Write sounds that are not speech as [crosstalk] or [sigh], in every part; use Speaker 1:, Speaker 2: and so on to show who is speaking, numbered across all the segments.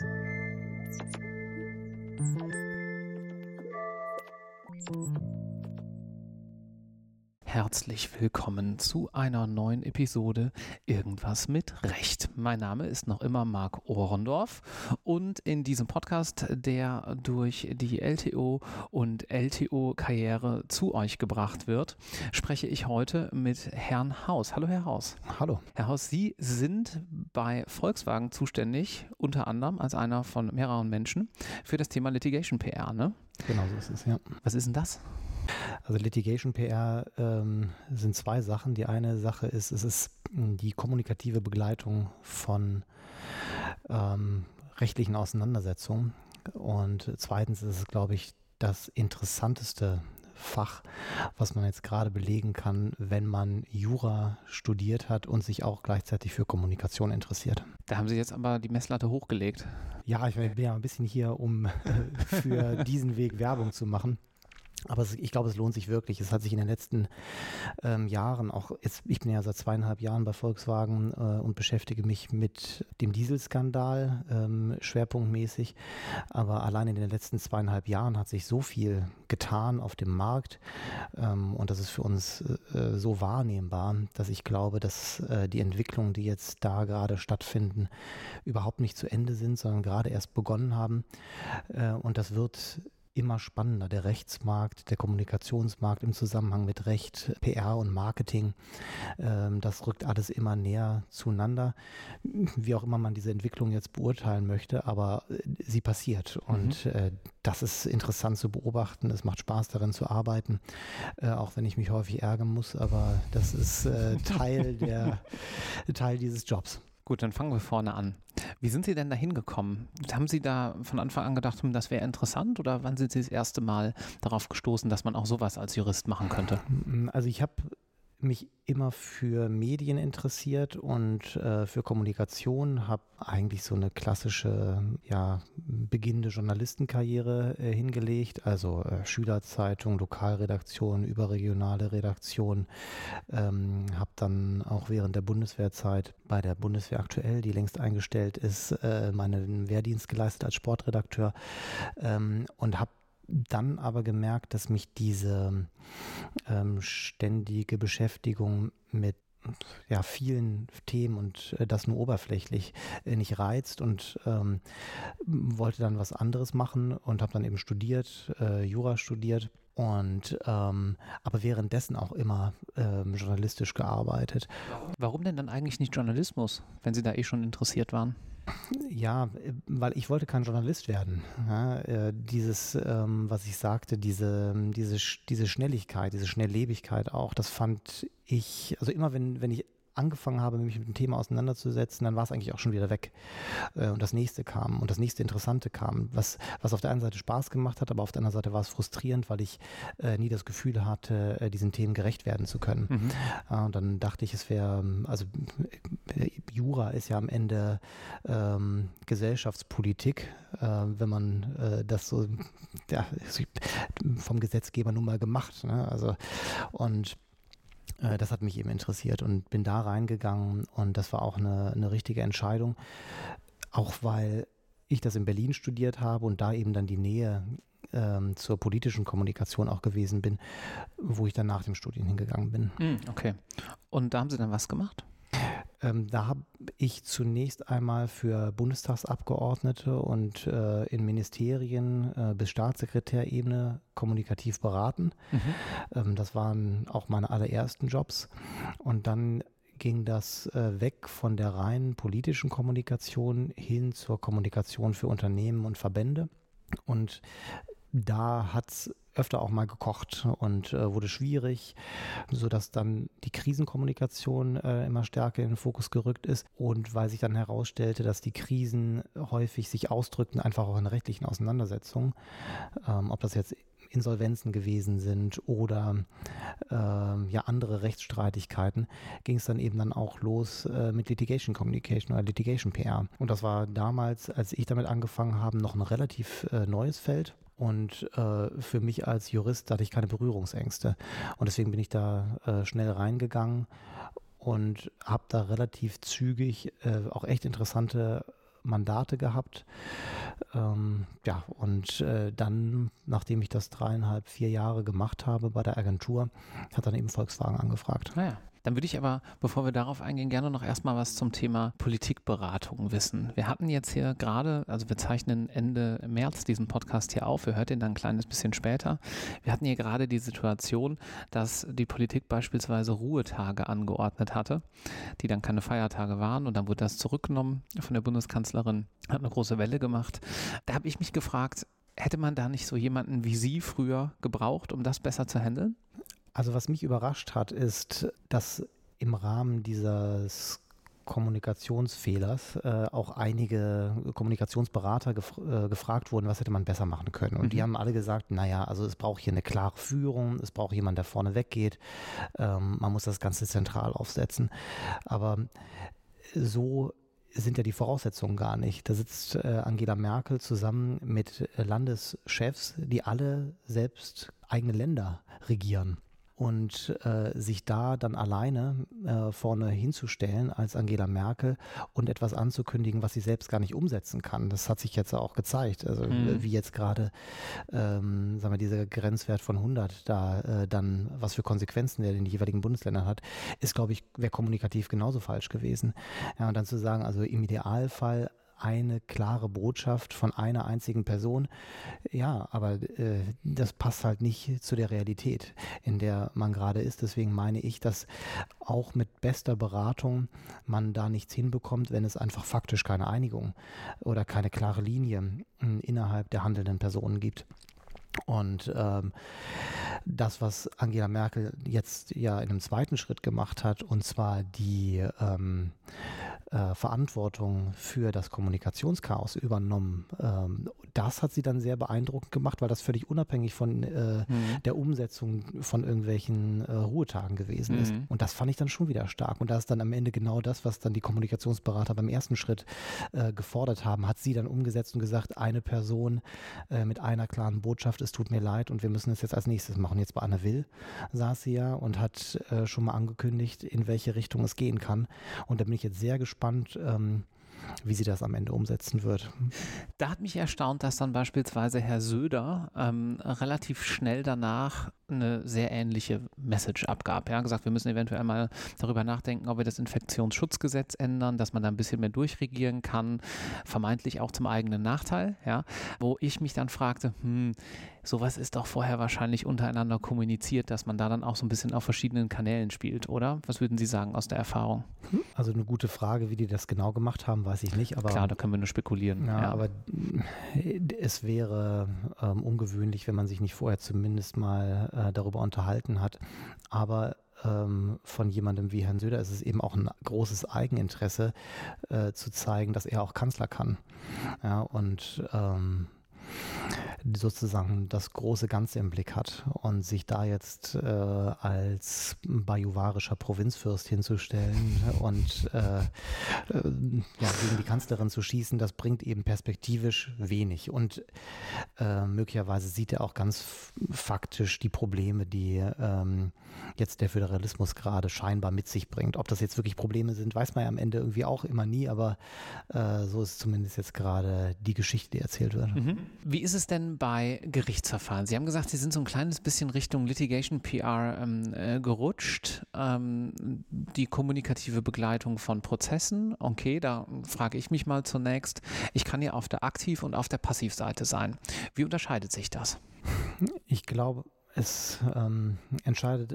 Speaker 1: Thank you. Herzlich willkommen zu einer neuen Episode Irgendwas mit Recht. Mein Name ist noch immer Marc Ohrendorf und in diesem Podcast, der durch die LTO und LTO-Karriere zu euch gebracht wird, spreche ich heute mit Herrn Haus. Hallo, Herr Haus.
Speaker 2: Hallo.
Speaker 1: Herr Haus, Sie sind bei Volkswagen zuständig, unter anderem als einer von mehreren Menschen, für das Thema Litigation PR, ne?
Speaker 2: Genau so ist es, ja.
Speaker 1: Was ist denn das?
Speaker 2: Also Litigation PR ähm, sind zwei Sachen. Die eine Sache ist, es ist die kommunikative Begleitung von ähm, rechtlichen Auseinandersetzungen. Und zweitens ist es, glaube ich, das interessanteste Fach, was man jetzt gerade belegen kann, wenn man Jura studiert hat und sich auch gleichzeitig für Kommunikation interessiert.
Speaker 1: Da haben Sie jetzt aber die Messlatte hochgelegt.
Speaker 2: Ja, ich bin ja ein bisschen hier, um [laughs] für diesen Weg Werbung zu machen. Aber es, ich glaube, es lohnt sich wirklich. Es hat sich in den letzten ähm, Jahren auch, jetzt, ich bin ja seit zweieinhalb Jahren bei Volkswagen äh, und beschäftige mich mit dem Dieselskandal ähm, schwerpunktmäßig. Aber allein in den letzten zweieinhalb Jahren hat sich so viel getan auf dem Markt ähm, und das ist für uns äh, so wahrnehmbar, dass ich glaube, dass äh, die Entwicklungen, die jetzt da gerade stattfinden, überhaupt nicht zu Ende sind, sondern gerade erst begonnen haben. Äh, und das wird immer spannender. Der Rechtsmarkt, der Kommunikationsmarkt im Zusammenhang mit Recht, PR und Marketing, ähm, das rückt alles immer näher zueinander. Wie auch immer man diese Entwicklung jetzt beurteilen möchte, aber äh, sie passiert. Und mhm. das ist interessant zu beobachten. Es macht Spaß darin zu arbeiten, äh, auch wenn ich mich häufig ärgern muss, aber das ist Teil der [laughs] Teil dieses Jobs.
Speaker 1: Gut, dann fangen wir vorne an. Wie sind Sie denn da hingekommen? Haben Sie da von Anfang an gedacht, hm, das wäre interessant oder wann sind Sie das erste Mal darauf gestoßen, dass man auch sowas als Jurist machen könnte?
Speaker 2: Also ich habe mich immer für Medien interessiert und äh, für Kommunikation, habe eigentlich so eine klassische, ja, beginnende Journalistenkarriere äh, hingelegt, also äh, Schülerzeitung, Lokalredaktion, überregionale Redaktion, ähm, habe dann auch während der Bundeswehrzeit bei der Bundeswehr aktuell, die längst eingestellt ist, äh, meinen Wehrdienst geleistet als Sportredakteur. Ähm, und habe dann aber gemerkt, dass mich diese ähm, ständige Beschäftigung mit ja, vielen Themen und äh, das nur oberflächlich äh, nicht reizt und ähm, wollte dann was anderes machen und habe dann eben studiert, äh, Jura studiert und ähm, aber währenddessen auch immer ähm, journalistisch gearbeitet.
Speaker 1: Warum denn dann eigentlich nicht Journalismus, wenn Sie da eh schon interessiert waren?
Speaker 2: Ja, weil ich wollte kein Journalist werden. Ja, äh, dieses, ähm, was ich sagte, diese, diese, diese Schnelligkeit, diese Schnelllebigkeit auch, das fand ich, also immer wenn, wenn ich angefangen habe, mich mit dem Thema auseinanderzusetzen, dann war es eigentlich auch schon wieder weg. Äh, und das nächste kam und das nächste Interessante kam, was, was auf der einen Seite Spaß gemacht hat, aber auf der anderen Seite war es frustrierend, weil ich äh, nie das Gefühl hatte, äh, diesen Themen gerecht werden zu können. Mhm. Äh, und dann dachte ich, es wäre, also äh, Jura ist ja am Ende ähm, Gesellschaftspolitik, äh, wenn man das so ja, vom Gesetzgeber nun mal gemacht. Ne? Also und äh, das hat mich eben interessiert und bin da reingegangen und das war auch eine, eine richtige Entscheidung, auch weil ich das in Berlin studiert habe und da eben dann die Nähe ähm, zur politischen Kommunikation auch gewesen bin, wo ich dann nach dem Studium hingegangen bin.
Speaker 1: Hm, okay. Und da haben Sie dann was gemacht?
Speaker 2: Ähm, da habe ich zunächst einmal für Bundestagsabgeordnete und äh, in Ministerien äh, bis Staatssekretärebene kommunikativ beraten. Mhm. Ähm, das waren auch meine allerersten Jobs. Und dann ging das äh, weg von der reinen politischen Kommunikation hin zur Kommunikation für Unternehmen und Verbände. Und da hat's öfter auch mal gekocht und äh, wurde schwierig, sodass dann die Krisenkommunikation äh, immer stärker in den Fokus gerückt ist und weil sich dann herausstellte, dass die Krisen häufig sich ausdrückten, einfach auch in rechtlichen Auseinandersetzungen, ähm, ob das jetzt Insolvenzen gewesen sind oder äh, ja andere Rechtsstreitigkeiten, ging es dann eben dann auch los äh, mit Litigation Communication oder Litigation PR. Und das war damals, als ich damit angefangen habe, noch ein relativ äh, neues Feld. Und äh, für mich als Jurist hatte ich keine Berührungsängste. Und deswegen bin ich da äh, schnell reingegangen und habe da relativ zügig äh, auch echt interessante Mandate gehabt. Ähm, ja, und äh, dann, nachdem ich das dreieinhalb, vier Jahre gemacht habe bei der Agentur, hat dann eben Volkswagen angefragt.
Speaker 1: Naja. Dann würde ich aber, bevor wir darauf eingehen, gerne noch erstmal was zum Thema Politikberatung wissen. Wir hatten jetzt hier gerade, also wir zeichnen Ende März diesen Podcast hier auf, ihr hört ihn dann ein kleines bisschen später. Wir hatten hier gerade die Situation, dass die Politik beispielsweise Ruhetage angeordnet hatte, die dann keine Feiertage waren und dann wurde das zurückgenommen von der Bundeskanzlerin, hat eine große Welle gemacht. Da habe ich mich gefragt, hätte man da nicht so jemanden wie Sie früher gebraucht, um das besser zu handeln?
Speaker 2: Also was mich überrascht hat, ist, dass im Rahmen dieses Kommunikationsfehlers äh, auch einige Kommunikationsberater gef äh, gefragt wurden, was hätte man besser machen können. Und mhm. die haben alle gesagt, naja, also es braucht hier eine klare Führung, es braucht jemand, der vorne weggeht, ähm, man muss das Ganze zentral aufsetzen. Aber so sind ja die Voraussetzungen gar nicht. Da sitzt äh, Angela Merkel zusammen mit Landeschefs, die alle selbst eigene Länder regieren und äh, sich da dann alleine äh, vorne hinzustellen als Angela Merkel und etwas anzukündigen, was sie selbst gar nicht umsetzen kann. Das hat sich jetzt auch gezeigt. Also mhm. wie jetzt gerade, ähm, sagen wir, dieser Grenzwert von 100 da äh, dann, was für Konsequenzen der in den jeweiligen Bundesländern hat, ist, glaube ich, wäre kommunikativ genauso falsch gewesen. Ja, und dann zu sagen, also im Idealfall eine klare Botschaft von einer einzigen Person. Ja, aber äh, das passt halt nicht zu der Realität, in der man gerade ist. Deswegen meine ich, dass auch mit bester Beratung man da nichts hinbekommt, wenn es einfach faktisch keine Einigung oder keine klare Linie hm, innerhalb der handelnden Personen gibt. Und ähm, das, was Angela Merkel jetzt ja in einem zweiten Schritt gemacht hat, und zwar die ähm, äh, Verantwortung für das Kommunikationschaos übernommen. Ähm, das hat sie dann sehr beeindruckend gemacht, weil das völlig unabhängig von äh, mhm. der Umsetzung von irgendwelchen äh, Ruhetagen gewesen mhm. ist. Und das fand ich dann schon wieder stark. Und da ist dann am Ende genau das, was dann die Kommunikationsberater beim ersten Schritt äh, gefordert haben, hat sie dann umgesetzt und gesagt, eine Person äh, mit einer klaren Botschaft, es tut mir leid und wir müssen es jetzt als nächstes machen. Jetzt bei Anna Will saß sie ja und hat äh, schon mal angekündigt, in welche Richtung es gehen kann. Und da bin ich jetzt sehr gespannt, gespannt, ähm, wie sie das am Ende umsetzen wird.
Speaker 1: Da hat mich erstaunt, dass dann beispielsweise Herr Söder ähm, relativ schnell danach eine sehr ähnliche Message abgab. Ja, gesagt, wir müssen eventuell mal darüber nachdenken, ob wir das Infektionsschutzgesetz ändern, dass man da ein bisschen mehr durchregieren kann, vermeintlich auch zum eigenen Nachteil. Ja, wo ich mich dann fragte, hm, sowas ist doch vorher wahrscheinlich untereinander kommuniziert, dass man da dann auch so ein bisschen auf verschiedenen Kanälen spielt, oder? Was würden Sie sagen aus der Erfahrung?
Speaker 2: Also eine gute Frage, wie die das genau gemacht haben, weiß ich nicht. Aber
Speaker 1: klar, da können wir nur spekulieren.
Speaker 2: Ja, ja. aber es wäre ähm, ungewöhnlich, wenn man sich nicht vorher zumindest mal äh, darüber unterhalten hat. Aber ähm, von jemandem wie Herrn Söder ist es eben auch ein großes Eigeninteresse äh, zu zeigen, dass er auch Kanzler kann. Ja, und ähm, sozusagen das große Ganze im Blick hat und sich da jetzt äh, als bajuwarischer Provinzfürst hinzustellen [laughs] und äh, äh, ja, gegen die Kanzlerin zu schießen, das bringt eben perspektivisch wenig. Und äh, möglicherweise sieht er auch ganz faktisch die Probleme, die ähm, jetzt der Föderalismus gerade scheinbar mit sich bringt. Ob das jetzt wirklich Probleme sind, weiß man ja am Ende irgendwie auch immer nie, aber äh, so ist zumindest jetzt gerade die Geschichte, die erzählt wird. Mhm.
Speaker 1: Wie ist es denn bei Gerichtsverfahren? Sie haben gesagt, Sie sind so ein kleines bisschen Richtung Litigation PR ähm, äh, gerutscht. Ähm, die kommunikative Begleitung von Prozessen, okay, da frage ich mich mal zunächst. Ich kann ja auf der Aktiv- und auf der Passivseite sein. Wie unterscheidet sich das?
Speaker 2: Ich glaube, es ähm,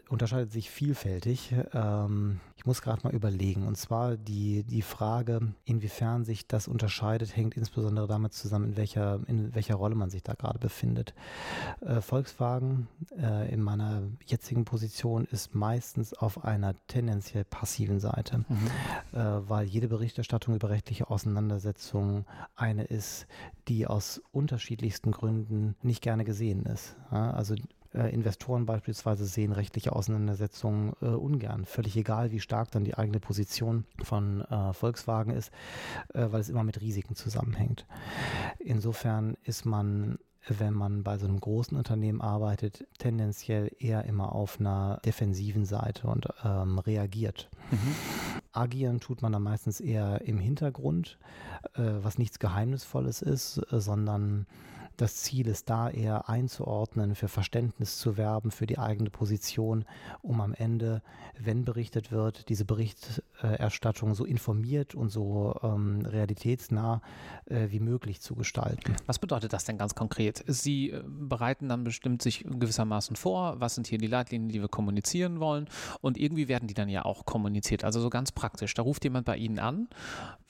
Speaker 2: unterscheidet sich vielfältig. Ähm, ich muss gerade mal überlegen. Und zwar die, die Frage, inwiefern sich das unterscheidet, hängt insbesondere damit zusammen, in welcher, in welcher Rolle man sich da gerade befindet. Äh, Volkswagen äh, in meiner jetzigen Position ist meistens auf einer tendenziell passiven Seite, mhm. äh, weil jede Berichterstattung über rechtliche Auseinandersetzungen eine ist, die aus unterschiedlichsten Gründen nicht gerne gesehen ist. Ja, also äh, Investoren beispielsweise sehen rechtliche Auseinandersetzungen äh, ungern. Völlig egal, wie stark dann die eigene Position von äh, Volkswagen ist, äh, weil es immer mit Risiken zusammenhängt. Insofern ist man wenn man bei so einem großen Unternehmen arbeitet, tendenziell eher immer auf einer defensiven Seite und ähm, reagiert. Mhm. agieren tut man dann meistens eher im Hintergrund, äh, was nichts Geheimnisvolles ist, äh, sondern das Ziel ist da eher einzuordnen, für Verständnis zu werben, für die eigene Position, um am Ende, wenn berichtet wird, diese Berichterstattung so informiert und so ähm, realitätsnah äh, wie möglich zu gestalten.
Speaker 1: Was bedeutet das denn ganz konkret? Sie äh, bereiten dann bestimmt sich gewissermaßen vor, was sind hier die Leitlinien, die wir kommunizieren wollen und irgendwie werden die dann ja auch kommuniziert. Also so ganz praktisch. Da ruft jemand bei Ihnen an,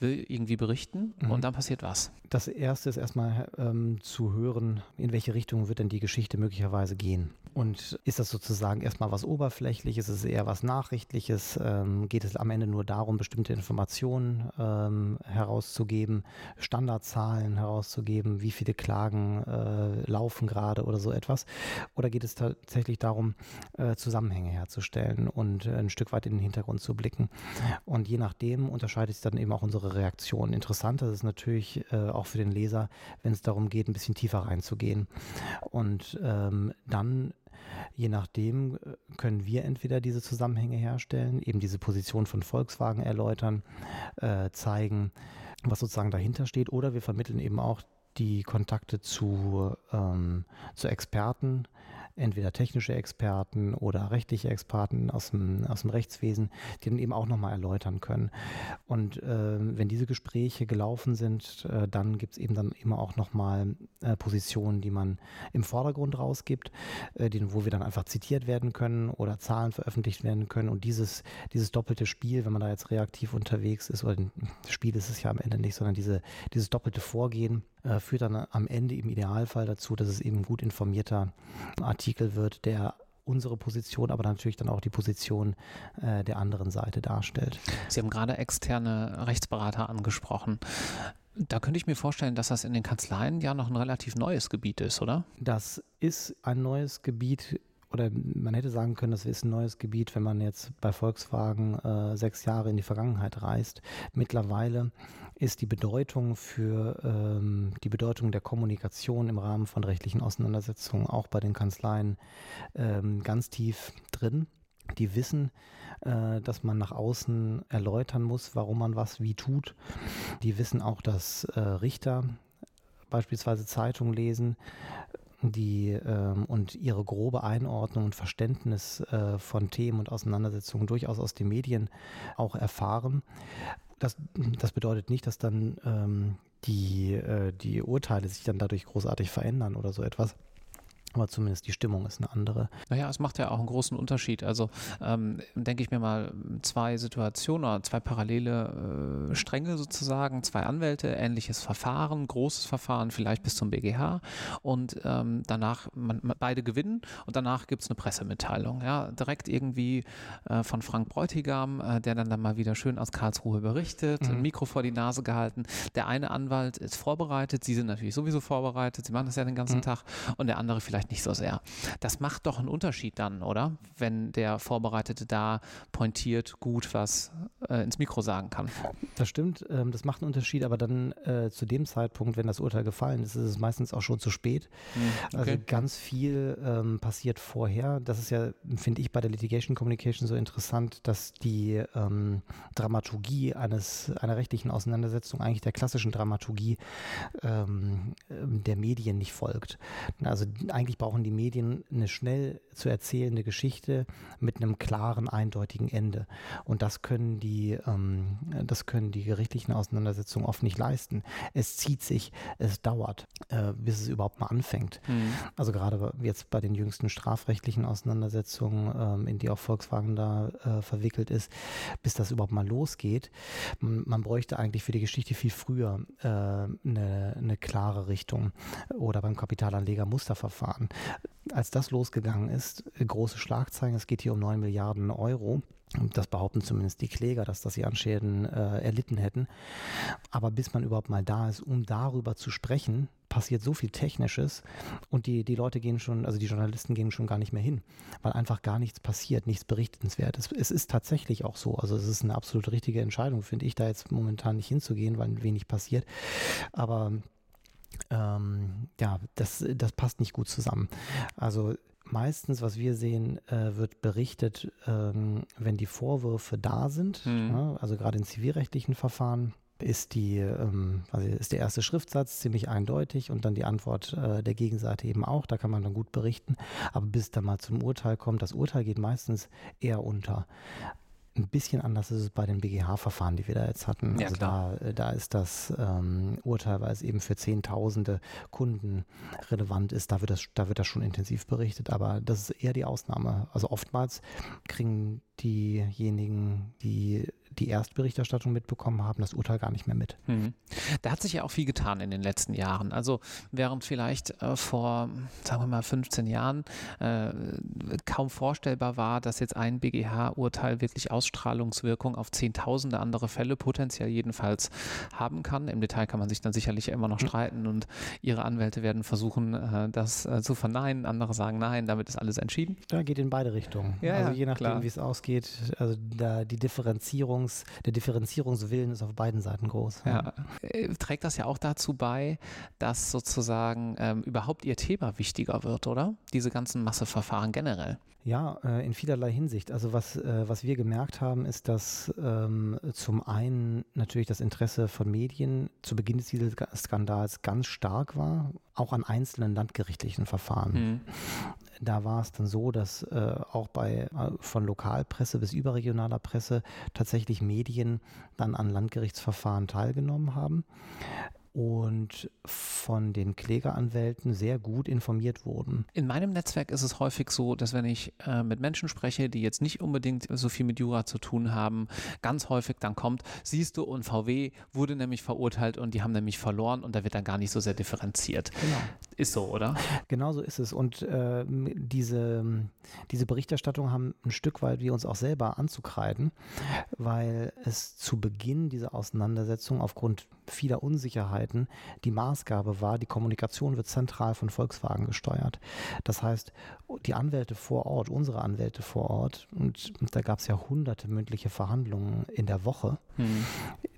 Speaker 1: will irgendwie berichten mhm. und dann passiert was.
Speaker 2: Das erste ist erstmal ähm, zu hören, in welche Richtung wird denn die Geschichte möglicherweise gehen. Und ist das sozusagen erstmal was Oberflächliches, ist es eher was Nachrichtliches? Ähm, geht es am Ende nur darum, bestimmte Informationen ähm, herauszugeben, Standardzahlen herauszugeben, wie viele Klagen äh, laufen gerade oder so etwas? Oder geht es tatsächlich darum, äh, Zusammenhänge herzustellen und äh, ein Stück weit in den Hintergrund zu blicken? Und je nachdem unterscheidet sich dann eben auch unsere Reaktion. Interessanter ist es natürlich äh, auch für den Leser, wenn es darum geht, ein bisschen tiefer reinzugehen. Und ähm, dann Je nachdem können wir entweder diese Zusammenhänge herstellen, eben diese Position von Volkswagen erläutern, äh, zeigen, was sozusagen dahinter steht, oder wir vermitteln eben auch die Kontakte zu, ähm, zu Experten, entweder technische Experten oder rechtliche Experten aus dem, aus dem Rechtswesen, die dann eben auch nochmal erläutern können. Und äh, wenn diese Gespräche gelaufen sind, äh, dann gibt es eben dann immer auch nochmal äh, Positionen, die man im Vordergrund rausgibt, äh, die, wo wir dann einfach zitiert werden können oder Zahlen veröffentlicht werden können. Und dieses, dieses doppelte Spiel, wenn man da jetzt reaktiv unterwegs ist, oder ein Spiel ist es ja am Ende nicht, sondern diese, dieses doppelte Vorgehen, äh, führt dann am Ende im Idealfall dazu, dass es eben gut informierter Artikel wird, der unsere Position, aber natürlich dann auch die Position äh, der anderen Seite darstellt.
Speaker 1: Sie haben gerade externe Rechtsberater angesprochen. Da könnte ich mir vorstellen, dass das in den Kanzleien ja noch ein relativ neues Gebiet ist, oder?
Speaker 2: Das ist ein neues Gebiet oder man hätte sagen können, das ist ein neues Gebiet, wenn man jetzt bei Volkswagen äh, sechs Jahre in die Vergangenheit reist. Mittlerweile ist die Bedeutung für ähm, die Bedeutung der Kommunikation im Rahmen von rechtlichen Auseinandersetzungen auch bei den Kanzleien ähm, ganz tief drin. Die wissen, äh, dass man nach außen erläutern muss, warum man was wie tut. Die wissen auch, dass äh, Richter beispielsweise Zeitungen lesen, die ähm, und ihre grobe Einordnung und Verständnis äh, von Themen und Auseinandersetzungen durchaus aus den Medien auch erfahren. Das, das bedeutet nicht, dass dann ähm, die, äh, die Urteile sich dann dadurch großartig verändern oder so etwas aber zumindest die Stimmung ist eine andere.
Speaker 1: Naja, es macht ja auch einen großen Unterschied. Also ähm, denke ich mir mal zwei Situationen oder zwei parallele äh, Stränge sozusagen, zwei Anwälte, ähnliches Verfahren, großes Verfahren, vielleicht bis zum BGH und ähm, danach man, man, beide gewinnen und danach gibt es eine Pressemitteilung. Ja, direkt irgendwie äh, von Frank Bräutigam, äh, der dann, dann mal wieder schön aus Karlsruhe berichtet, mhm. ein Mikro vor die Nase gehalten. Der eine Anwalt ist vorbereitet, Sie sind natürlich sowieso vorbereitet, Sie machen das ja den ganzen mhm. Tag und der andere vielleicht vielleicht nicht so sehr. Das macht doch einen Unterschied dann, oder? Wenn der Vorbereitete da pointiert gut was äh, ins Mikro sagen kann.
Speaker 2: Das stimmt, ähm, das macht einen Unterschied, aber dann äh, zu dem Zeitpunkt, wenn das Urteil gefallen ist, ist es meistens auch schon zu spät. Hm, okay. Also ganz viel ähm, passiert vorher. Das ist ja, finde ich, bei der Litigation Communication so interessant, dass die ähm, Dramaturgie eines einer rechtlichen Auseinandersetzung eigentlich der klassischen Dramaturgie ähm, der Medien nicht folgt. Also eigentlich eigentlich brauchen die Medien eine schnell zu erzählende Geschichte mit einem klaren, eindeutigen Ende. Und das können die, ähm, das können die gerichtlichen Auseinandersetzungen oft nicht leisten. Es zieht sich, es dauert, äh, bis es überhaupt mal anfängt. Mhm. Also gerade jetzt bei den jüngsten strafrechtlichen Auseinandersetzungen, ähm, in die auch Volkswagen da äh, verwickelt ist, bis das überhaupt mal losgeht. Man, man bräuchte eigentlich für die Geschichte viel früher äh, eine, eine klare Richtung oder beim Kapitalanleger Musterverfahren machen. Als das losgegangen ist, große Schlagzeilen, es geht hier um 9 Milliarden Euro. Das behaupten zumindest die Kläger, dass das sie an Schäden äh, erlitten hätten. Aber bis man überhaupt mal da ist, um darüber zu sprechen, passiert so viel Technisches und die, die Leute gehen schon, also die Journalisten gehen schon gar nicht mehr hin, weil einfach gar nichts passiert, nichts Berichtenswertes. Es ist tatsächlich auch so. Also es ist eine absolut richtige Entscheidung, finde ich, da jetzt momentan nicht hinzugehen, weil wenig passiert. Aber ähm, ja, das, das passt nicht gut zusammen. Also meistens, was wir sehen, äh, wird berichtet, ähm, wenn die Vorwürfe da sind, mhm. ja, also gerade in zivilrechtlichen Verfahren ist die, ähm, also ist der erste Schriftsatz ziemlich eindeutig und dann die Antwort äh, der Gegenseite eben auch. Da kann man dann gut berichten. Aber bis da mal zum Urteil kommt, das Urteil geht meistens eher unter. Ein bisschen anders ist es bei den BGH-Verfahren, die wir da jetzt hatten. Ja, also da, äh, da ist das ähm, Urteil, weil es eben für Zehntausende Kunden relevant ist, da wird, das, da wird das schon intensiv berichtet, aber das ist eher die Ausnahme. Also oftmals kriegen diejenigen, die die Erstberichterstattung mitbekommen haben, das Urteil gar nicht mehr mit. Mhm.
Speaker 1: Da hat sich ja auch viel getan in den letzten Jahren. Also während vielleicht äh, vor, sagen wir mal, 15 Jahren äh, kaum vorstellbar war, dass jetzt ein BGH-Urteil wirklich Ausstrahlungswirkung auf Zehntausende andere Fälle potenziell jedenfalls haben kann. Im Detail kann man sich dann sicherlich immer noch hm. streiten und ihre Anwälte werden versuchen, äh, das äh, zu verneinen. Andere sagen, nein, damit ist alles entschieden.
Speaker 2: Da geht in beide Richtungen. Ja, also je nachdem, wie es ausgeht, also da die Differenzierung Differenzierungs, der Differenzierungswillen ist auf beiden Seiten groß.
Speaker 1: Ja. Äh, trägt das ja auch dazu bei, dass sozusagen ähm, überhaupt Ihr Thema wichtiger wird, oder? Diese ganzen Masseverfahren generell.
Speaker 2: Ja, äh, in vielerlei Hinsicht. Also was, äh, was wir gemerkt haben, ist, dass ähm, zum einen natürlich das Interesse von Medien zu Beginn des Skandals ganz stark war, auch an einzelnen landgerichtlichen Verfahren. Mhm. Da war es dann so, dass äh, auch bei äh, von Lokalpresse bis überregionaler Presse tatsächlich Medien dann an Landgerichtsverfahren teilgenommen haben und von den Klägeranwälten sehr gut informiert wurden.
Speaker 1: In meinem Netzwerk ist es häufig so, dass wenn ich äh, mit Menschen spreche, die jetzt nicht unbedingt so viel mit Jura zu tun haben, ganz häufig dann kommt, siehst du, und VW wurde nämlich verurteilt und die haben nämlich verloren und da wird dann gar nicht so sehr differenziert. Genau. Ist so, oder?
Speaker 2: Genau so ist es. Und äh, diese, diese Berichterstattung haben ein Stück weit wir uns auch selber anzukreiden, weil es zu Beginn dieser Auseinandersetzung aufgrund vieler Unsicherheiten die Maßgabe war, die Kommunikation wird zentral von Volkswagen gesteuert. Das heißt, die Anwälte vor Ort, unsere Anwälte vor Ort, und da gab es ja hunderte mündliche Verhandlungen in der Woche, hm.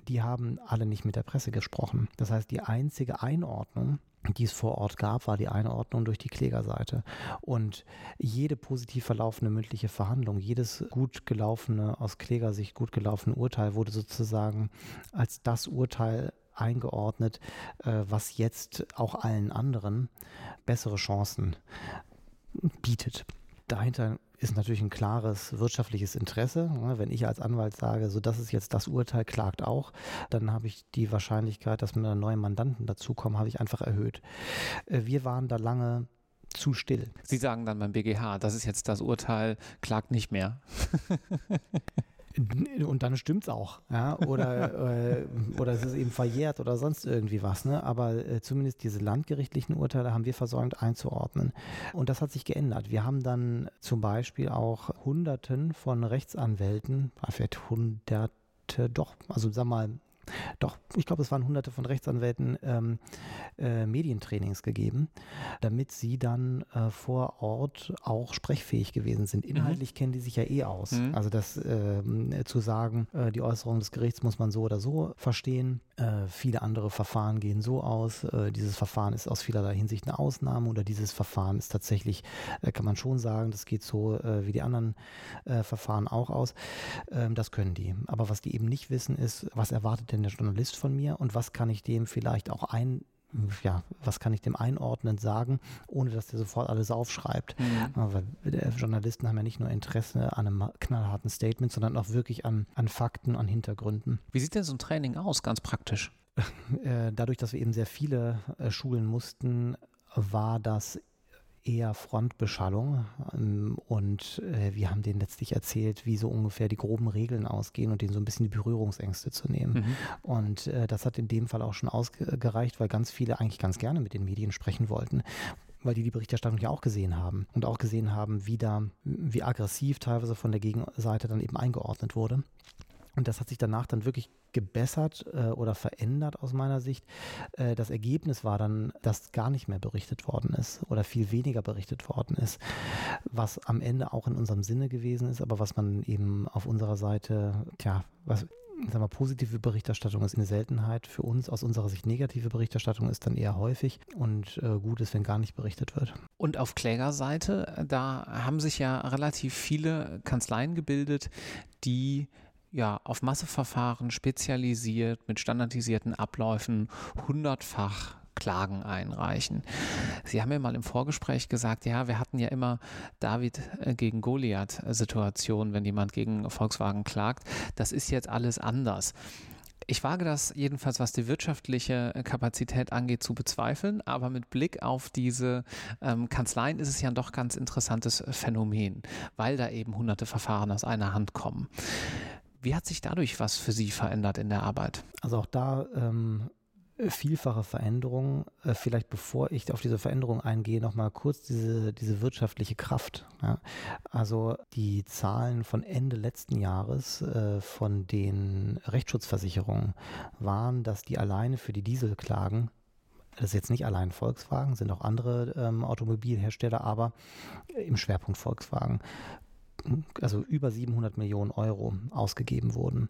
Speaker 2: die haben alle nicht mit der Presse gesprochen. Das heißt, die einzige Einordnung, die es vor Ort gab, war die Einordnung durch die Klägerseite. Und jede positiv verlaufene mündliche Verhandlung, jedes gut gelaufene, aus Klägersicht gut gelaufene Urteil wurde sozusagen als das Urteil eingeordnet, äh, was jetzt auch allen anderen bessere Chancen bietet. Dahinter ist natürlich ein klares wirtschaftliches Interesse. Wenn ich als Anwalt sage, so das ist jetzt das Urteil, klagt auch, dann habe ich die Wahrscheinlichkeit, dass mir neue Mandanten dazukommen, habe ich einfach erhöht. Äh, wir waren da lange zu still.
Speaker 1: Sie sagen dann beim BGH, das ist jetzt das Urteil, klagt nicht mehr. [laughs]
Speaker 2: Und dann stimmt's auch, ja, oder, äh, oder es ist eben verjährt oder sonst irgendwie was, ne? Aber äh, zumindest diese landgerichtlichen Urteile haben wir versäumt einzuordnen. Und das hat sich geändert. Wir haben dann zum Beispiel auch Hunderten von Rechtsanwälten, vielleicht Hunderte, doch, also sag mal doch, ich glaube, es waren hunderte von Rechtsanwälten ähm, äh, Medientrainings gegeben, damit sie dann äh, vor Ort auch sprechfähig gewesen sind. Mhm. Inhaltlich mhm. kennen die sich ja eh aus. Mhm. Also das äh, zu sagen, äh, die Äußerung des Gerichts muss man so oder so verstehen. Äh, viele andere Verfahren gehen so aus. Äh, dieses Verfahren ist aus vielerlei Hinsicht eine Ausnahme oder dieses Verfahren ist tatsächlich, kann man schon sagen, das geht so wie die anderen Verfahren auch aus. Ähm, das können die. Aber was die eben nicht wissen, ist, was erwartet denn der Journalist von mir und was kann ich dem vielleicht auch ein ja, was kann ich dem einordnen sagen, ohne dass der sofort alles aufschreibt. Mhm. Weil Journalisten haben ja nicht nur Interesse an einem knallharten Statement, sondern auch wirklich an, an Fakten, an Hintergründen.
Speaker 1: Wie sieht denn so ein Training aus, ganz praktisch? [laughs]
Speaker 2: Äh, dadurch, dass wir eben sehr viele äh, schulen mussten, war das eher Frontbeschallung ähm, und äh, wir haben denen letztlich erzählt, wie so ungefähr die groben Regeln ausgehen und denen so ein bisschen die Berührungsängste zu nehmen. Mhm. Und äh, das hat in dem Fall auch schon ausgereicht, weil ganz viele eigentlich ganz gerne mit den Medien sprechen wollten weil die die Berichterstattung ja auch gesehen haben und auch gesehen haben, wie da, wie aggressiv teilweise von der Gegenseite dann eben eingeordnet wurde. Und das hat sich danach dann wirklich gebessert äh, oder verändert aus meiner Sicht. Äh, das Ergebnis war dann, dass gar nicht mehr berichtet worden ist oder viel weniger berichtet worden ist, was am Ende auch in unserem Sinne gewesen ist, aber was man eben auf unserer Seite, tja, was sag mal, positive Berichterstattung ist eine Seltenheit. Für uns aus unserer Sicht negative Berichterstattung ist dann eher häufig und äh, gut ist, wenn gar nicht berichtet wird.
Speaker 1: Und auf Klägerseite, da haben sich ja relativ viele Kanzleien gebildet, die ja, auf Masseverfahren spezialisiert mit standardisierten Abläufen hundertfach Klagen einreichen. Sie haben ja mal im Vorgespräch gesagt, ja, wir hatten ja immer David äh, gegen Goliath Situationen, wenn jemand gegen Volkswagen klagt. Das ist jetzt alles anders. Ich wage das jedenfalls, was die wirtschaftliche Kapazität angeht, zu bezweifeln, aber mit Blick auf diese ähm, Kanzleien ist es ja ein doch ganz interessantes Phänomen, weil da eben hunderte Verfahren aus einer Hand kommen. Wie hat sich dadurch was für Sie verändert in der Arbeit?
Speaker 2: Also auch da ähm, vielfache Veränderungen. Äh, vielleicht bevor ich auf diese Veränderung eingehe, nochmal kurz diese, diese wirtschaftliche Kraft. Ja. Also die Zahlen von Ende letzten Jahres äh, von den Rechtsschutzversicherungen waren, dass die alleine für die Dieselklagen das ist jetzt nicht allein Volkswagen, sind auch andere ähm, Automobilhersteller, aber im Schwerpunkt Volkswagen also über 700 Millionen Euro ausgegeben wurden.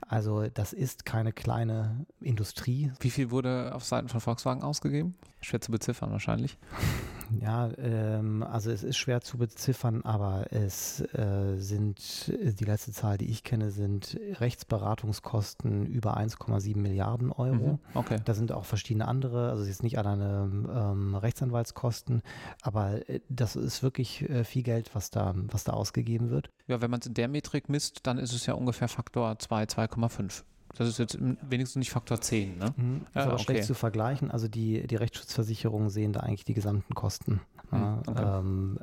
Speaker 2: Also das ist keine kleine Industrie.
Speaker 1: Wie viel wurde auf Seiten von Volkswagen ausgegeben? Schwer zu beziffern wahrscheinlich. [laughs]
Speaker 2: Ja, ähm, also es ist schwer zu beziffern, aber es äh, sind, die letzte Zahl, die ich kenne, sind Rechtsberatungskosten über 1,7 Milliarden Euro. Mhm,
Speaker 1: okay.
Speaker 2: Da sind auch verschiedene andere, also jetzt nicht alleine ähm, Rechtsanwaltskosten, aber äh, das ist wirklich äh, viel Geld, was da, was da ausgegeben wird.
Speaker 1: Ja, wenn man es in der Metrik misst, dann ist es ja ungefähr Faktor 2, 2,5. Das ist jetzt wenigstens nicht Faktor 10, ne?
Speaker 2: Mhm, ist ja, aber okay. schlecht zu vergleichen. Also die, die Rechtsschutzversicherungen sehen da eigentlich die gesamten Kosten, mhm, okay. ähm,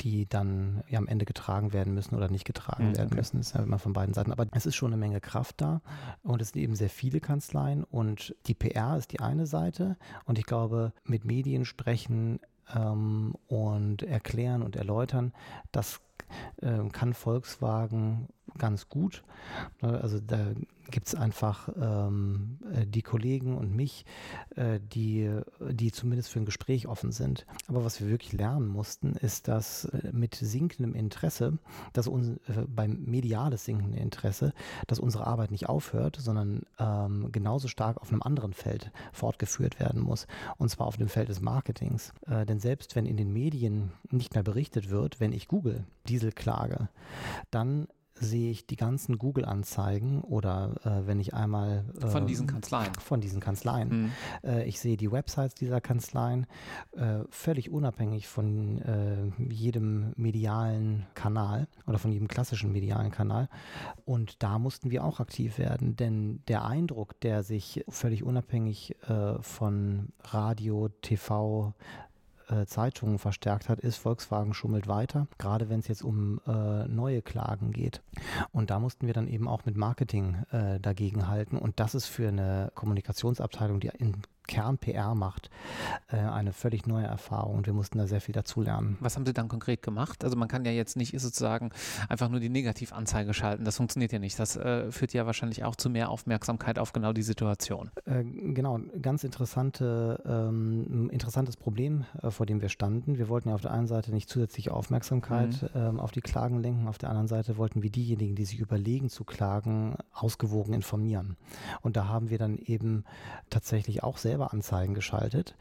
Speaker 2: die dann ja, am Ende getragen werden müssen oder nicht getragen mhm, werden okay. müssen. Das ist ja immer von beiden Seiten. Aber es ist schon eine Menge Kraft da und es sind eben sehr viele Kanzleien und die PR ist die eine Seite und ich glaube, mit Medien sprechen ähm, und erklären und erläutern, das äh, kann Volkswagen ganz gut. Ne, also da gibt es einfach ähm, äh, die Kollegen und mich, äh, die, die zumindest für ein Gespräch offen sind. Aber was wir wirklich lernen mussten, ist, dass äh, mit sinkendem Interesse, dass uns äh, beim mediales sinkenden Interesse, dass unsere Arbeit nicht aufhört, sondern ähm, genauso stark auf einem anderen Feld fortgeführt werden muss. Und zwar auf dem Feld des Marketings. Äh, denn selbst wenn in den Medien nicht mehr berichtet wird, wenn ich Google Dieselklage, dann sehe ich die ganzen Google-Anzeigen oder äh, wenn ich einmal
Speaker 1: äh, von diesen Kanzleien.
Speaker 2: von diesen Kanzleien. Mhm. äh, ich sehe die Websites dieser Kanzleien äh, völlig unabhängig von äh, jedem medialen Kanal oder von jedem klassischen medialen Kanal. Und da mussten wir auch aktiv werden denn der Eindruck der sich völlig unabhängig äh, von Radio TV äh, Zeitungen verstärkt hat, ist, Volkswagen schummelt weiter, gerade wenn es jetzt um äh, neue Klagen geht. Und da mussten wir dann eben auch mit Marketing äh, dagegen halten. Und das ist für eine Kommunikationsabteilung, die in Kern-PR macht, äh, eine völlig neue Erfahrung und wir mussten da sehr viel dazulernen.
Speaker 1: Was haben Sie dann konkret gemacht? Also man kann ja jetzt nicht sozusagen einfach nur die Negativanzeige schalten, das funktioniert ja nicht. Das äh, führt ja wahrscheinlich auch zu mehr Aufmerksamkeit auf genau die Situation.
Speaker 2: Äh, genau, ganz interessante, ähm, interessantes Problem, äh, vor dem wir standen. Wir wollten ja auf der einen Seite nicht zusätzliche Aufmerksamkeit mhm. ähm, auf die Klagen lenken, auf der anderen Seite wollten wir diejenigen, die sich überlegen zu klagen, ausgewogen informieren. Und da haben wir dann eben tatsächlich auch sehr selber Anzeigen geschaltet.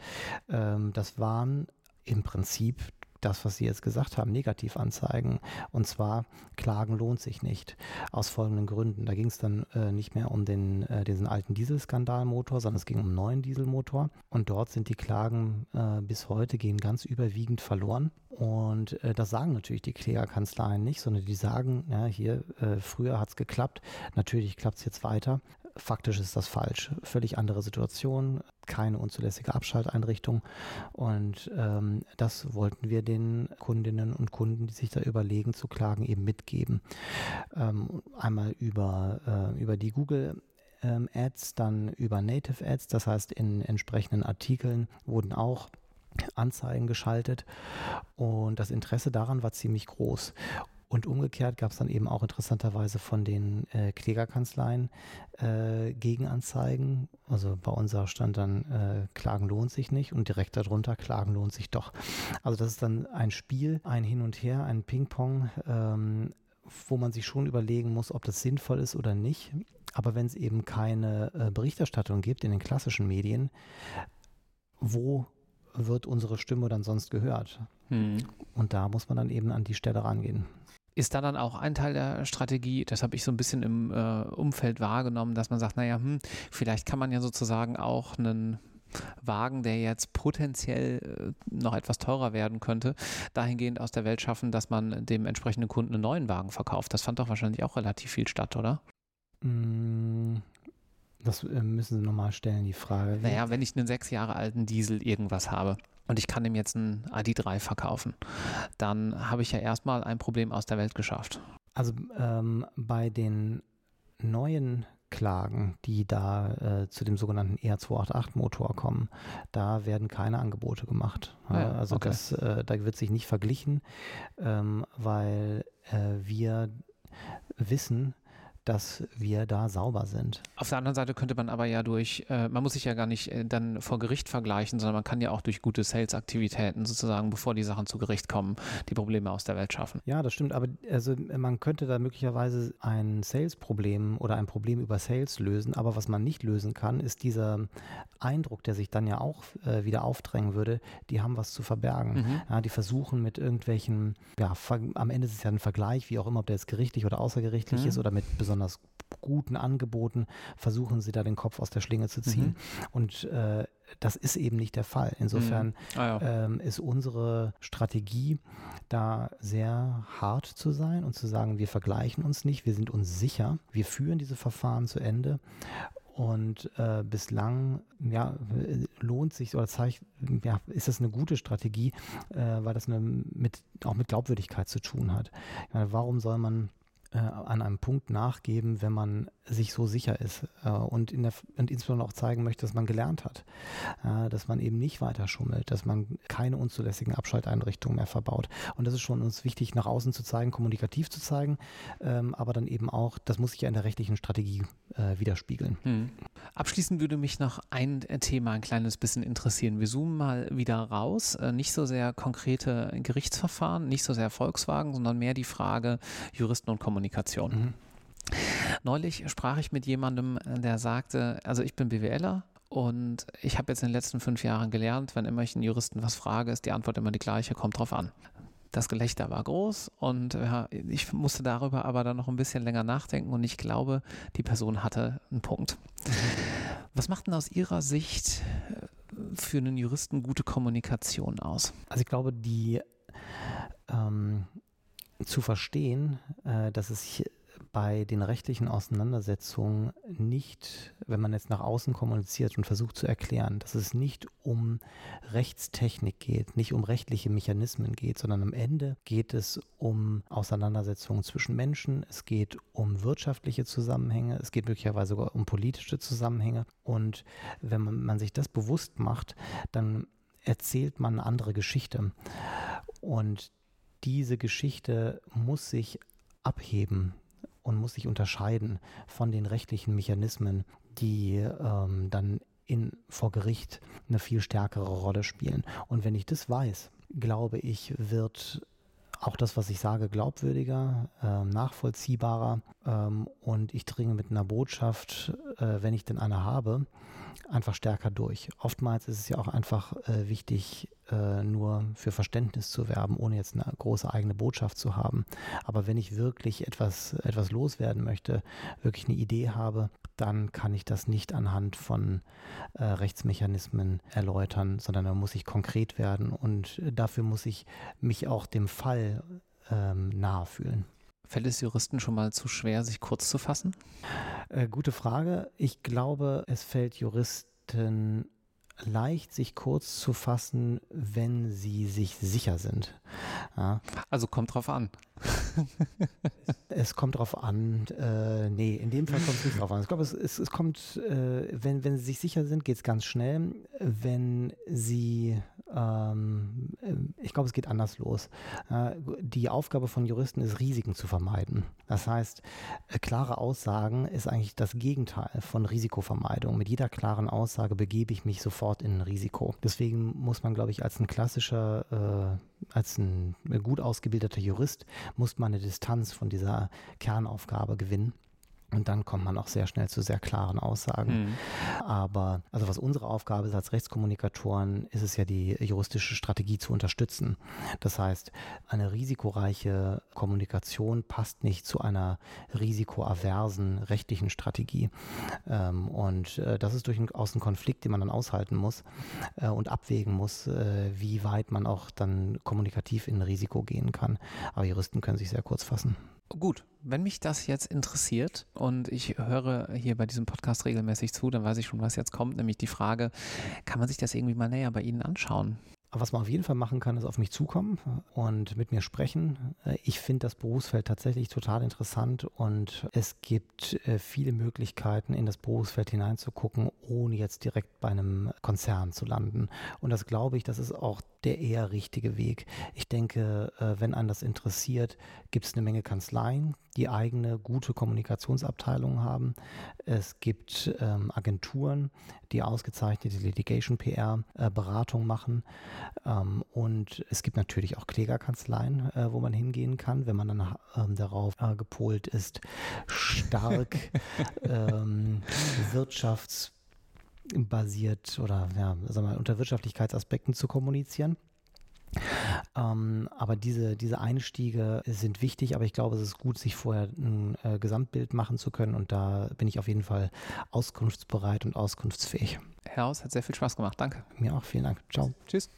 Speaker 2: Ähm, das waren im Prinzip das, was Sie jetzt gesagt haben, Negativanzeigen. Und zwar, Klagen lohnt sich nicht. Aus folgenden Gründen. Da ging es dann äh, nicht mehr um den, äh, diesen alten Dieselskandalmotor, sondern es ging um einen neuen Dieselmotor. Und dort sind die Klagen äh, bis heute, gehen ganz überwiegend verloren. Und äh, das sagen natürlich die Klägerkanzleien nicht, sondern die sagen, ja, hier, äh, früher hat es geklappt, natürlich klappt es jetzt weiter faktisch ist das falsch. Völlig andere Situation, keine unzulässige Abschalteinrichtung. Und ähm, das wollten wir den Kundinnen und Kunden, die sich da überlegen zu klagen, eben mitgeben. Ähm, einmal über, äh, über die Google ähm, Ads, dann über Native Ads, das heißt in entsprechenden Artikeln wurden auch Anzeigen geschaltet und das Interesse daran war ziemlich groß. Und umgekehrt gab es dann eben auch interessanterweise von den äh, Klägerkanzleien äh, Gegenanzeigen. Also bei unserer stand dann, äh, Klagen lohnt sich nicht und direkt darunter, Klagen lohnt sich doch. Also das ist dann ein Spiel, ein Hin und Her, ein Ping-Pong, ähm, wo man sich schon überlegen muss, ob das sinnvoll ist oder nicht. Aber wenn es eben keine äh, Berichterstattung gibt in den klassischen Medien, wo wird unsere Stimme dann sonst gehört? Hm. Und da muss man dann eben an die Stelle rangehen.
Speaker 1: Ist da dann auch ein Teil der Strategie, das habe ich so ein bisschen im äh, Umfeld wahrgenommen, dass man sagt, naja, hm, vielleicht kann man ja sozusagen auch einen Wagen, der jetzt potenziell äh, noch etwas teurer werden könnte, dahingehend aus der Welt schaffen, dass man dem entsprechenden Kunden einen neuen Wagen verkauft. Das fand doch wahrscheinlich auch relativ viel statt, oder?
Speaker 2: Mm, das äh, müssen Sie nochmal stellen, die Frage.
Speaker 1: Naja, wenn ich einen sechs Jahre alten Diesel irgendwas habe und ich kann ihm jetzt einen ID3 verkaufen, dann habe ich ja erstmal ein Problem aus der Welt geschafft.
Speaker 2: Also ähm, bei den neuen Klagen, die da äh, zu dem sogenannten ER288-Motor kommen, da werden keine Angebote gemacht. Ja, also okay. das, äh, da wird sich nicht verglichen, ähm, weil äh, wir wissen, dass wir da sauber sind.
Speaker 1: Auf der anderen Seite könnte man aber ja durch, äh, man muss sich ja gar nicht äh, dann vor Gericht vergleichen, sondern man kann ja auch durch gute Sales-Aktivitäten sozusagen, bevor die Sachen zu Gericht kommen, die Probleme aus der Welt schaffen.
Speaker 2: Ja, das stimmt, aber also man könnte da möglicherweise ein Sales-Problem oder ein Problem über Sales lösen, aber was man nicht lösen kann, ist dieser Eindruck, der sich dann ja auch äh, wieder aufdrängen würde, die haben was zu verbergen. Mhm. Ja, die versuchen mit irgendwelchen, ja, am Ende ist es ja ein Vergleich, wie auch immer, ob der jetzt gerichtlich oder außergerichtlich mhm. ist oder mit besonders besonders guten Angeboten versuchen sie da den Kopf aus der Schlinge zu ziehen. Mhm. Und äh, das ist eben nicht der Fall. Insofern mhm. ah, ja. ähm, ist unsere Strategie da sehr hart zu sein und zu sagen, wir vergleichen uns nicht, wir sind uns sicher, wir führen diese Verfahren zu Ende und äh, bislang ja, lohnt sich oder zeigt, ja, ist das eine gute Strategie, äh, weil das eine mit, auch mit Glaubwürdigkeit zu tun hat. Meine, warum soll man an einem Punkt nachgeben, wenn man sich so sicher ist äh, und, in der, und insbesondere auch zeigen möchte, dass man gelernt hat, äh, dass man eben nicht weiter schummelt, dass man keine unzulässigen Abschalteinrichtungen mehr verbaut. Und das ist schon uns wichtig, nach außen zu zeigen, kommunikativ zu zeigen, ähm, aber dann eben auch, das muss sich ja in der rechtlichen Strategie äh, widerspiegeln. Hm.
Speaker 1: Abschließend würde mich noch ein Thema ein kleines bisschen interessieren. Wir zoomen mal wieder raus, äh, nicht so sehr konkrete Gerichtsverfahren, nicht so sehr Volkswagen, sondern mehr die Frage Juristen und Kommunikation. Mhm. Neulich sprach ich mit jemandem, der sagte, also ich bin BWLer und ich habe jetzt in den letzten fünf Jahren gelernt, wenn immer ich einen Juristen was frage, ist die Antwort immer die gleiche, kommt drauf an. Das Gelächter war groß und ja, ich musste darüber aber dann noch ein bisschen länger nachdenken und ich glaube, die Person hatte einen Punkt. Was macht denn aus Ihrer Sicht äh, für einen Juristen gute Kommunikation aus?
Speaker 2: Also ich glaube, die ähm, zu verstehen, äh, dass es hier bei den rechtlichen Auseinandersetzungen nicht, wenn man jetzt nach außen kommuniziert und versucht zu erklären, dass es nicht um Rechtstechnik geht, nicht um rechtliche Mechanismen geht, sondern am Ende geht es um Auseinandersetzungen zwischen Menschen, es geht um wirtschaftliche Zusammenhänge, es geht möglicherweise sogar um politische Zusammenhänge. Und wenn man, man sich das bewusst macht, dann erzählt man eine andere Geschichte. Und diese Geschichte muss sich abheben und muss sich unterscheiden von den rechtlichen Mechanismen, die ähm, dann in, vor Gericht eine viel stärkere Rolle spielen. Und wenn ich das weiß, glaube ich, wird auch das, was ich sage, glaubwürdiger, äh, nachvollziehbarer ähm, und ich dringe mit einer Botschaft, äh, wenn ich denn eine habe, einfach stärker durch. Oftmals ist es ja auch einfach äh, wichtig, äh, nur für Verständnis zu werben, ohne jetzt eine große eigene Botschaft zu haben. Aber wenn ich wirklich etwas, etwas loswerden möchte, wirklich eine Idee habe, dann kann ich das nicht anhand von äh, Rechtsmechanismen erläutern, sondern da muss ich konkret werden und dafür muss ich mich auch dem Fall ähm, nahe fühlen.
Speaker 1: Fällt es Juristen schon mal zu schwer, sich kurz zu fassen?
Speaker 2: Äh, gute Frage. Ich glaube, es fällt Juristen leicht, sich kurz zu fassen, wenn sie sich sicher sind.
Speaker 1: Ja. Also kommt drauf an. [laughs]
Speaker 2: es kommt drauf an. Äh, nee, in dem Fall kommt es nicht drauf an. Ich glaube, es, es, es kommt, äh, wenn, wenn sie sich sicher sind, geht es ganz schnell. Wenn sie ähm, ich glaube, es geht anders los. Äh, die Aufgabe von Juristen ist, Risiken zu vermeiden. Das heißt, äh, klare Aussagen ist eigentlich das Gegenteil von Risikovermeidung. Mit jeder klaren Aussage begebe ich mich sofort in ein Risiko. Deswegen muss man, glaube ich, als ein klassischer, äh, als ein gut ausgebildeter Jurist, muss man eine Distanz von dieser Kernaufgabe gewinnen Und dann kommt man auch sehr schnell zu sehr klaren Aussagen. Mhm. Aber also was unsere Aufgabe ist als Rechtskommunikatoren, ist es ja die juristische Strategie zu unterstützen. Das heißt, eine risikoreiche Kommunikation passt nicht zu einer risikoaversen rechtlichen Strategie. Ähm, und äh, das ist durchaus ein Konflikt, den man dann aushalten muss äh, und abwägen muss, äh, wie weit man auch dann kommunikativ in Risiko gehen kann. Aber Juristen können sich sehr kurz fassen.
Speaker 1: Gut, wenn mich das jetzt interessiert und ich höre hier bei diesem Podcast regelmäßig zu, dann weiß ich schon, was jetzt kommt, nämlich die Frage, kann man sich das irgendwie mal näher bei Ihnen anschauen?
Speaker 2: Was man auf jeden Fall machen kann, ist auf mich zukommen und mit mir sprechen. Ich finde das Berufsfeld tatsächlich total interessant und es gibt äh, viele Möglichkeiten, in das Berufsfeld hineinzugucken, ohne jetzt direkt bei einem Konzern zu landen. Und das glaube ich, das ist auch der eher richtige Weg. Ich denke, äh, wenn einen das interessiert, gibt es eine Menge Kanzleien, die eigene gute Kommunikationsabteilungen haben. Es gibt ähm, Agenturen, die ausgezeichnete Litigation PR äh, Beratung machen. Ähm, und es gibt natürlich auch Klägerkanzleien, äh, wo man hingehen kann, wenn man dann ähm, darauf äh, gepolt ist, stark [laughs] ähm, wirtschafts basiert oder ja, sagen wir, unter Wirtschaftlichkeitsaspekten zu kommunizieren. Ähm, aber diese, diese Einstiege sind wichtig, aber ich glaube, es ist gut, sich vorher ein äh, Gesamtbild machen zu können und da bin ich auf jeden Fall auskunftsbereit und auskunftsfähig.
Speaker 1: Herr Haus, hat sehr viel Spaß gemacht. Danke.
Speaker 2: Mir auch, vielen Dank. Ciao.
Speaker 1: Tschüss.